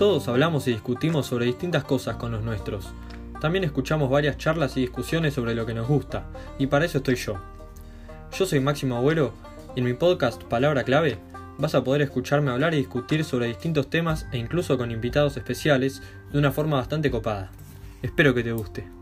Todos hablamos y discutimos sobre distintas cosas con los nuestros. También escuchamos varias charlas y discusiones sobre lo que nos gusta, y para eso estoy yo. Yo soy Máximo Abuelo y en mi podcast Palabra Clave vas a poder escucharme hablar y discutir sobre distintos temas e incluso con invitados especiales de una forma bastante copada. Espero que te guste.